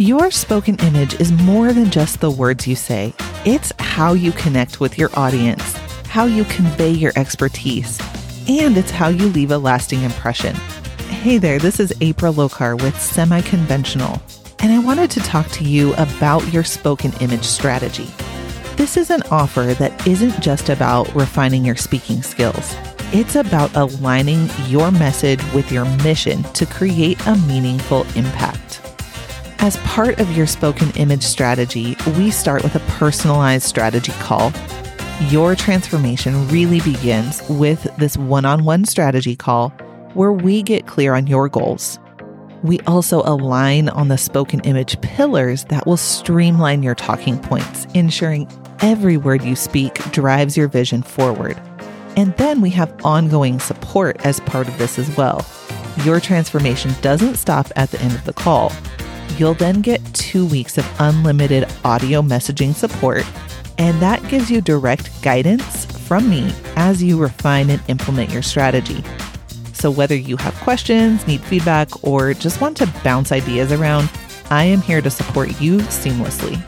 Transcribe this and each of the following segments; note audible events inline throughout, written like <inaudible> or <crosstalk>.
Your spoken image is more than just the words you say, it's how you connect with your audience, how you convey your expertise, and it's how you leave a lasting impression. Hey there, this is April Lokar with Semi Conventional, and I wanted to talk to you about your spoken image strategy. This is an offer that isn't just about refining your speaking skills. It's about aligning your message with your mission to create a meaningful impact. As part of your spoken image strategy, we start with a personalized strategy call. Your transformation really begins with this one on one strategy call where we get clear on your goals. We also align on the spoken image pillars that will streamline your talking points, ensuring every word you speak drives your vision forward. And then we have ongoing support as part of this as well. Your transformation doesn't stop at the end of the call. You'll then get two weeks of unlimited audio messaging support, and that gives you direct guidance from me as you refine and implement your strategy. So, whether you have questions, need feedback, or just want to bounce ideas around, I am here to support you seamlessly.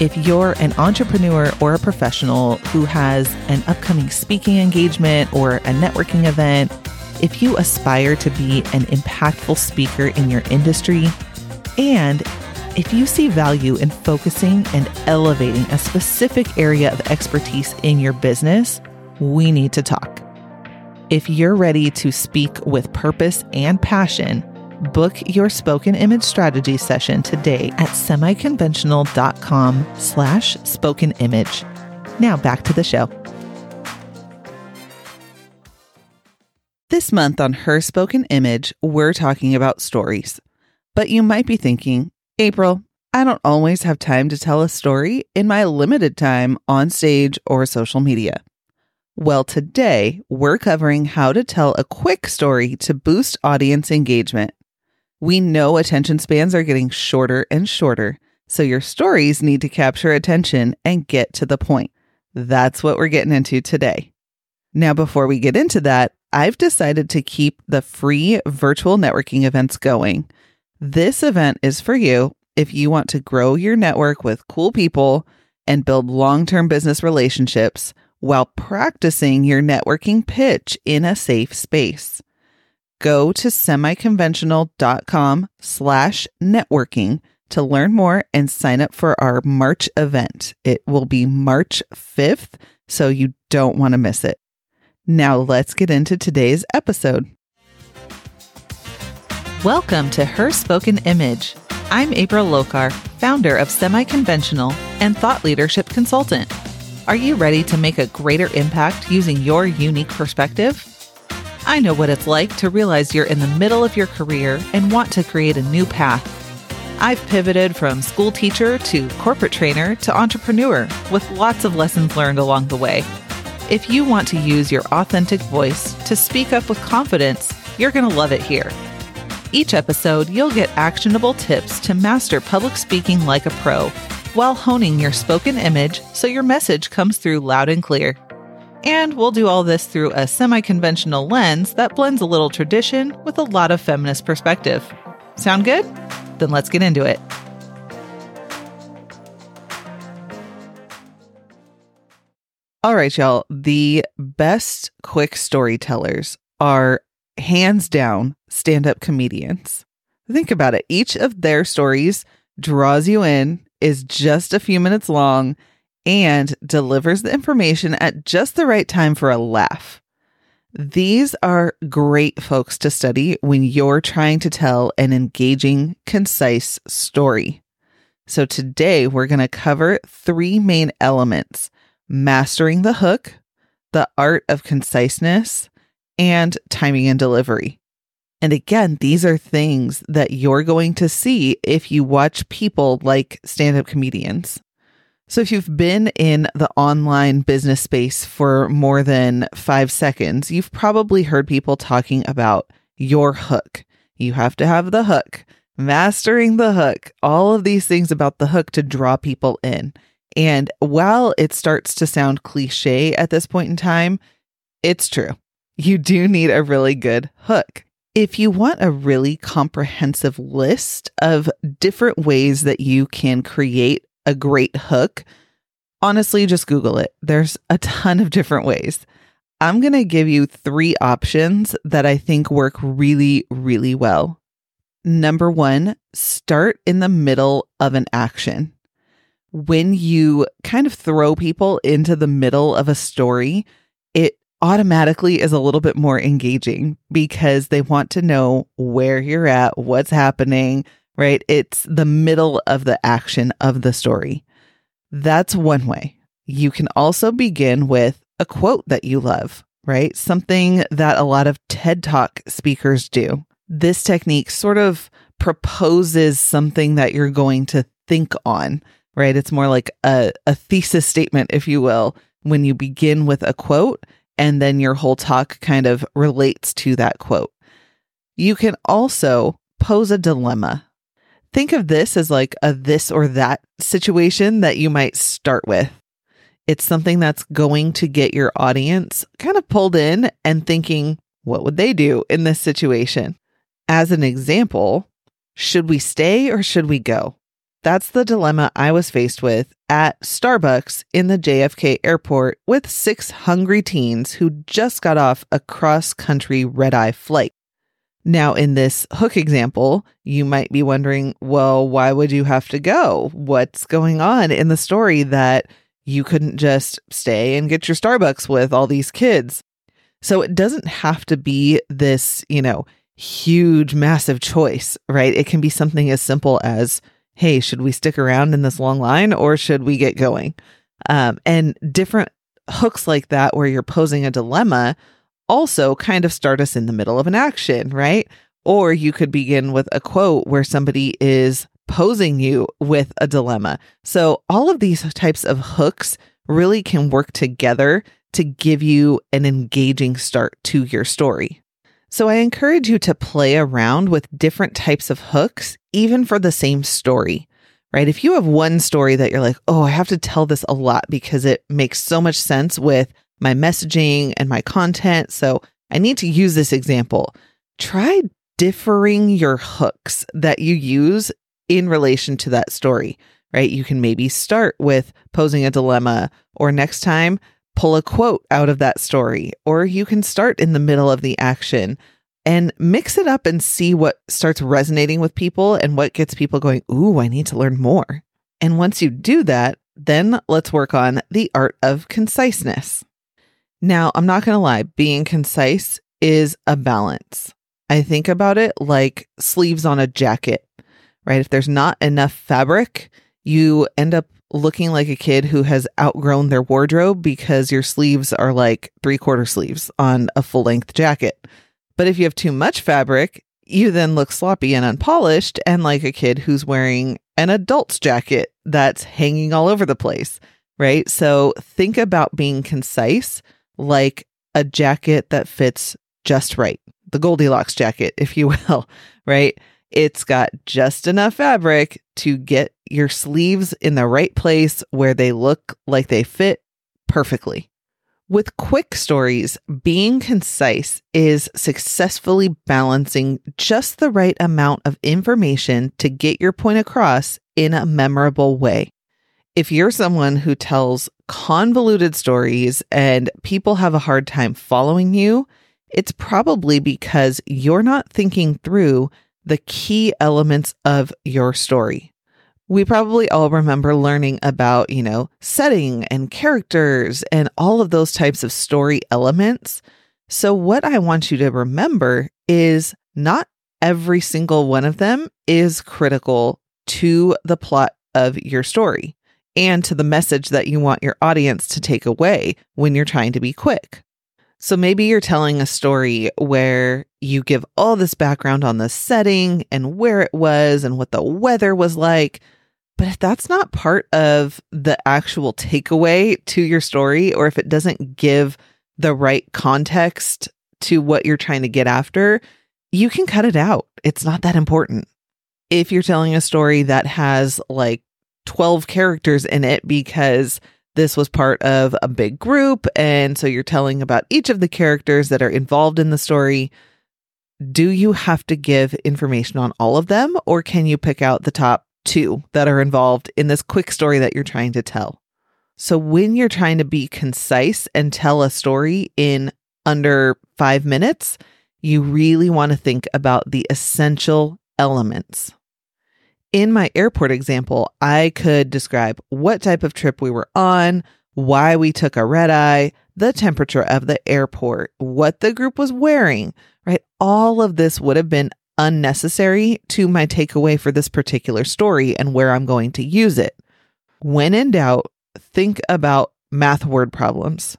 If you're an entrepreneur or a professional who has an upcoming speaking engagement or a networking event, if you aspire to be an impactful speaker in your industry, and if you see value in focusing and elevating a specific area of expertise in your business, we need to talk. If you're ready to speak with purpose and passion, book your spoken image strategy session today at semiconventional.com slash spoken image. Now back to the show. This month on Her Spoken Image, we're talking about stories. But you might be thinking, April, I don't always have time to tell a story in my limited time on stage or social media. Well, today we're covering how to tell a quick story to boost audience engagement. We know attention spans are getting shorter and shorter, so your stories need to capture attention and get to the point. That's what we're getting into today. Now, before we get into that, I've decided to keep the free virtual networking events going. This event is for you if you want to grow your network with cool people and build long term business relationships while practicing your networking pitch in a safe space. Go to semiconventional.com slash networking to learn more and sign up for our March event. It will be March 5th, so you don't want to miss it. Now let's get into today's episode. Welcome to Her Spoken Image. I'm April Lokar, founder of Semi Conventional and thought leadership consultant. Are you ready to make a greater impact using your unique perspective? I know what it's like to realize you're in the middle of your career and want to create a new path. I've pivoted from school teacher to corporate trainer to entrepreneur with lots of lessons learned along the way. If you want to use your authentic voice to speak up with confidence, you're going to love it here. Each episode, you'll get actionable tips to master public speaking like a pro while honing your spoken image so your message comes through loud and clear. And we'll do all this through a semi conventional lens that blends a little tradition with a lot of feminist perspective. Sound good? Then let's get into it. All right, y'all. The best quick storytellers are hands down stand up comedians. Think about it. Each of their stories draws you in, is just a few minutes long, and delivers the information at just the right time for a laugh. These are great folks to study when you're trying to tell an engaging, concise story. So, today we're going to cover three main elements mastering the hook, the art of conciseness, and timing and delivery. And again, these are things that you're going to see if you watch people like stand up comedians. So, if you've been in the online business space for more than five seconds, you've probably heard people talking about your hook. You have to have the hook, mastering the hook, all of these things about the hook to draw people in. And while it starts to sound cliche at this point in time, it's true you do need a really good hook. If you want a really comprehensive list of different ways that you can create a great hook, honestly, just Google it. There's a ton of different ways. I'm going to give you three options that I think work really, really well. Number one, start in the middle of an action. When you kind of throw people into the middle of a story, automatically is a little bit more engaging because they want to know where you're at, what's happening, right? It's the middle of the action of the story. That's one way. You can also begin with a quote that you love, right? Something that a lot of TED Talk speakers do. This technique sort of proposes something that you're going to think on, right? It's more like a, a thesis statement, if you will, when you begin with a quote and then your whole talk kind of relates to that quote. You can also pose a dilemma. Think of this as like a this or that situation that you might start with. It's something that's going to get your audience kind of pulled in and thinking, what would they do in this situation? As an example, should we stay or should we go? That's the dilemma I was faced with at Starbucks in the JFK airport with six hungry teens who just got off a cross country red eye flight. Now, in this hook example, you might be wondering, well, why would you have to go? What's going on in the story that you couldn't just stay and get your Starbucks with all these kids? So it doesn't have to be this, you know, huge, massive choice, right? It can be something as simple as, hey, should we stick around in this long line or should we get going? Um, and different hooks like that, where you're posing a dilemma, also kind of start us in the middle of an action, right? Or you could begin with a quote where somebody is posing you with a dilemma. So, all of these types of hooks really can work together to give you an engaging start to your story. So I encourage you to play around with different types of hooks, even for the same story, right? If you have one story that you're like, oh, I have to tell this a lot because it makes so much sense with my messaging and my content. So I need to use this example. Try differing your hooks that you use in relation to that story, right? You can maybe start with posing a dilemma, or next time, pull a quote out of that story, or you can start in the middle of the action and mix it up and see what starts resonating with people and what gets people going, Ooh, I need to learn more. And once you do that, then let's work on the art of conciseness. Now, I'm not going to lie, being concise is a balance. I think about it like sleeves on a jacket, right? If there's not enough fabric, you end up looking like a kid who has outgrown their wardrobe because your sleeves are like three quarter sleeves on a full length jacket. But if you have too much fabric, you then look sloppy and unpolished and like a kid who's wearing an adult's jacket that's hanging all over the place, right? So think about being concise like a jacket that fits just right. The Goldilocks jacket, if you <laughs> will, right? It's got just enough fabric to get your sleeves in the right place where they look like they fit perfectly. With quick stories, being concise is successfully balancing just the right amount of information to get your point across in a memorable way. If you're someone who tells convoluted stories and people have a hard time following you, it's probably because you're not thinking through the key elements of your story. We probably all remember learning about, you know, setting and characters and all of those types of story elements. So, what I want you to remember is not every single one of them is critical to the plot of your story and to the message that you want your audience to take away when you're trying to be quick. So maybe you're telling a story where you give all this background on the setting and where it was and what the weather was like. But if that's not part of the actual takeaway to your story, or if it doesn't give the right context to what you're trying to get after, you can cut it out. It's not that important. If you're telling a story that has like 12 characters in it because this was part of a big group. And so you're telling about each of the characters that are involved in the story. do you have to give information on all of them, or can you pick out the top two that are involved in this quick story that you're trying to tell? So, when you're trying to be concise and tell a story in under five minutes, you really want to think about the essential elements. In my airport example, I could describe what type of trip we were on, why we took a red eye, the temperature of the airport, what the group was wearing, right? All of this would have been unnecessary to my takeaway for this particular story and where I'm going to use it. When in doubt, think about math word problems.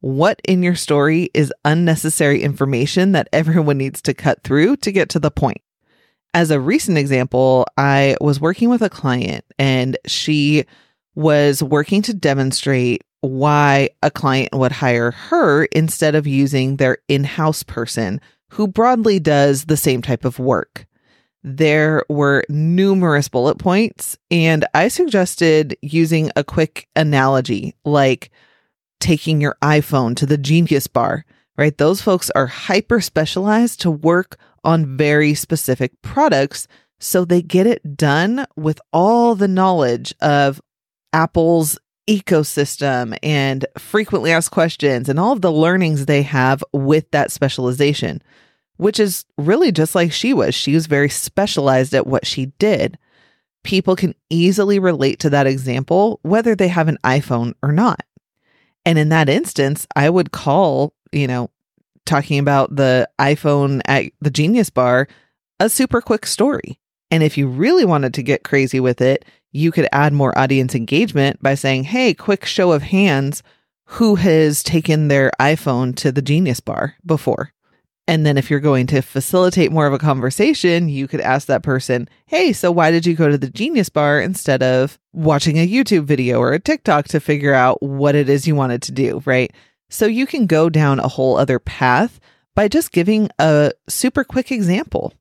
What in your story is unnecessary information that everyone needs to cut through to get to the point? As a recent example, I was working with a client and she was working to demonstrate why a client would hire her instead of using their in house person who broadly does the same type of work. There were numerous bullet points, and I suggested using a quick analogy like taking your iPhone to the Genius Bar, right? Those folks are hyper specialized to work on very specific products. So they get it done with all the knowledge of Apple's ecosystem and frequently asked questions and all of the learnings they have with that specialization, which is really just like she was. She was very specialized at what she did. People can easily relate to that example, whether they have an iPhone or not. And in that instance, I would call, you know, talking about the iPhone at the Genius Bar a super quick story. And if you really wanted to get crazy with it, you could add more audience engagement by saying, hey, quick show of hands, who has taken their iPhone to the Genius Bar before? And then if you're going to facilitate more of a conversation, you could ask that person, hey, so why did you go to the Genius Bar instead of watching a YouTube video or a TikTok to figure out what it is you wanted to do, right? So you can go down a whole other path by just giving a super quick example.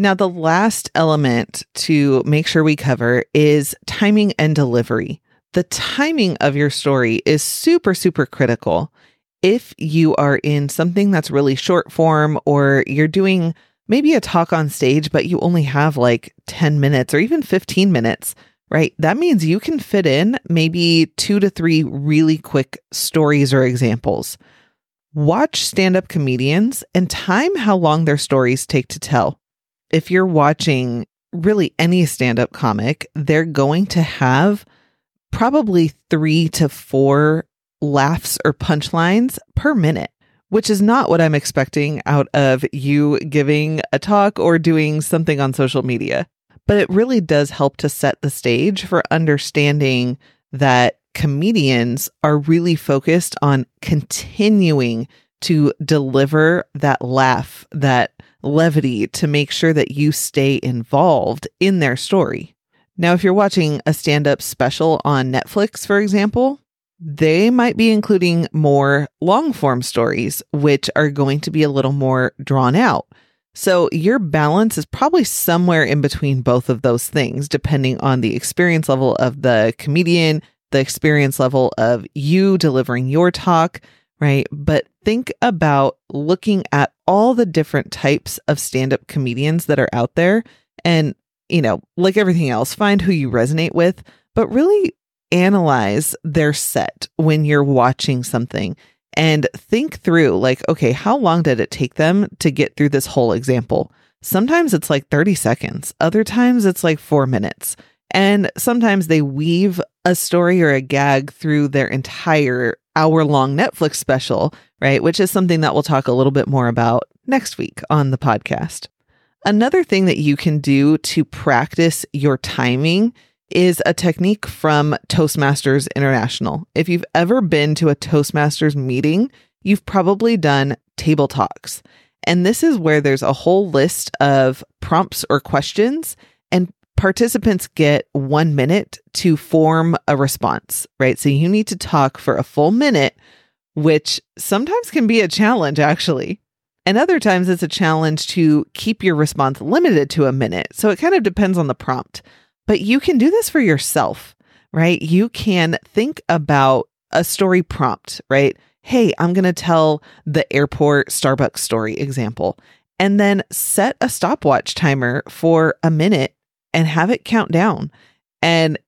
Now, the last element to make sure we cover is timing and delivery. The timing of your story is super, super critical. If you are in something that's really short form or you're doing maybe a talk on stage, but you only have like 10 minutes or even 15 minutes, right? That means you can fit in maybe two to three really quick stories or examples. Watch stand up comedians and time how long their stories take to tell if you're watching really any stand up comic, they're going to have probably three to four laughs or punchlines per minute, which is not what I'm expecting out of you giving a talk or doing something on social media. But it really does help to set the stage for understanding that comedians are really focused on continuing to deliver that laugh, that levity to make sure that you stay involved in their story. Now, if you're watching a stand up special on Netflix, for example, they might be including more long form stories, which are going to be a little more drawn out. So your balance is probably somewhere in between both of those things, depending on the experience level of the comedian, the experience level of you delivering your talk, right? But think about looking at all the different types of stand up comedians that are out there. And, you know, like everything else, find who you resonate with, but really analyze their set when you're watching something and think through like, okay, how long did it take them to get through this whole example? Sometimes it's like 30 seconds, other times it's like four minutes. And sometimes they weave a story or a gag through their entire hour long Netflix special, right? Which is something that we'll talk a little bit more about next week on the podcast. Another thing that you can do to practice your timing is a technique from Toastmasters International. If you've ever been to a Toastmasters meeting, you've probably done table talks. And this is where there's a whole list of prompts or questions, and participants get one minute to form a response, right? So you need to talk for a full minute, which sometimes can be a challenge, actually. And other times it's a challenge to keep your response limited to a minute. So it kind of depends on the prompt. But you can do this for yourself, right? You can think about a story prompt, right? Hey, I'm going to tell the airport Starbucks story example. and then set a stopwatch timer for a minute and have it count down and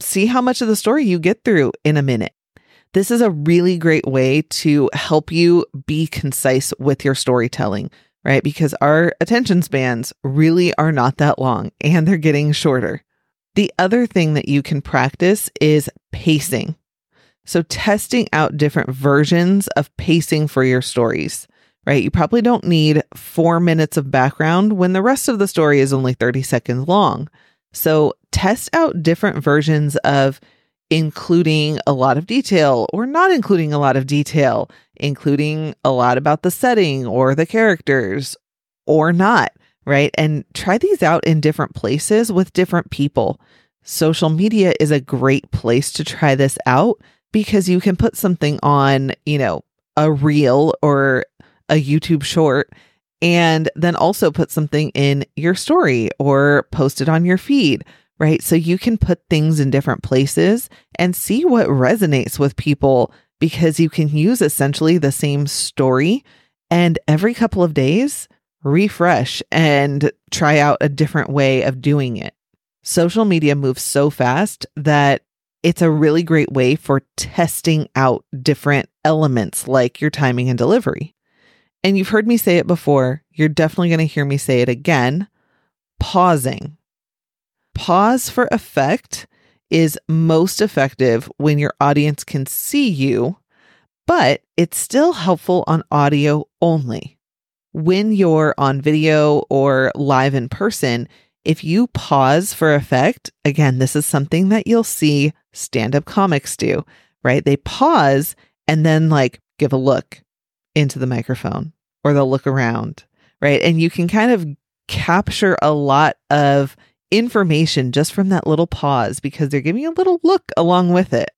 see how much of the story you get through in a minute. This is a really great way to help you be concise with your storytelling, right? Because our attention spans really are not that long and they're getting shorter. The other thing that you can practice is pacing. So, testing out different versions of pacing for your stories, right? You probably don't need four minutes of background when the rest of the story is only 30 seconds long. So, test out different versions of including a lot of detail or not including a lot of detail, including a lot about the setting or the characters or not, right? And try these out in different places with different people. Social media is a great place to try this out because you can put something on, you know, a reel or a YouTube short and then also put something in your story or post it on your feed right? So you can put things in different places and see what resonates with people because you can use essentially the same story and every couple of days refresh and try out a different way of doing it. Social media moves so fast that it's a really great way for testing out different elements like your timing and delivery. And you've heard me say it before, you're definitely going to hear me say it again pausing Pause for effect is most effective when your audience can see you, but it's still helpful on audio only. When you're on video or live in person, if you pause for effect, again, this is something that you'll see stand up comics do, right? They pause and then like give a look into the microphone or they'll look around, right? And you can kind of capture a lot of information just from that little pause because they're giving a little look along with it.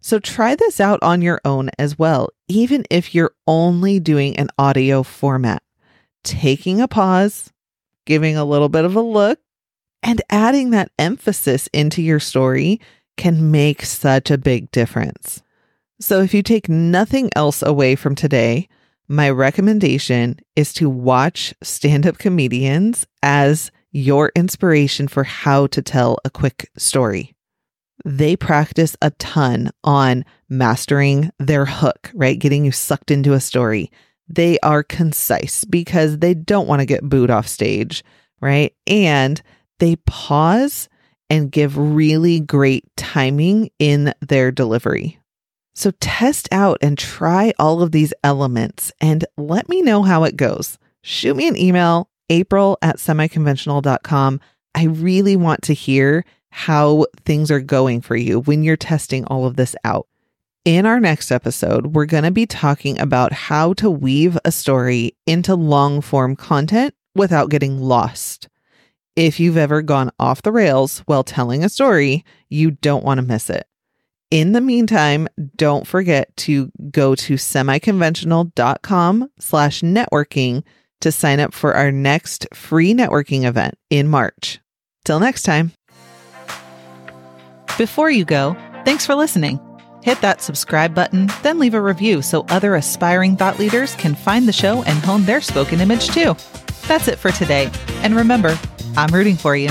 So try this out on your own as well, even if you're only doing an audio format. Taking a pause, giving a little bit of a look, and adding that emphasis into your story can make such a big difference. So if you take nothing else away from today, my recommendation is to watch stand up comedians as your inspiration for how to tell a quick story. They practice a ton on mastering their hook, right? Getting you sucked into a story. They are concise because they don't want to get booed off stage, right? And they pause and give really great timing in their delivery. So test out and try all of these elements and let me know how it goes. Shoot me an email april at semiconventional.com. I really want to hear how things are going for you when you're testing all of this out. In our next episode, we're going to be talking about how to weave a story into long form content without getting lost. If you've ever gone off the rails while telling a story, you don't want to miss it. In the meantime, don't forget to go to semiconventional.com slash networking to sign up for our next free networking event in March. Till next time. Before you go, thanks for listening. Hit that subscribe button, then leave a review so other aspiring thought leaders can find the show and hone their spoken image too. That's it for today. And remember, I'm rooting for you.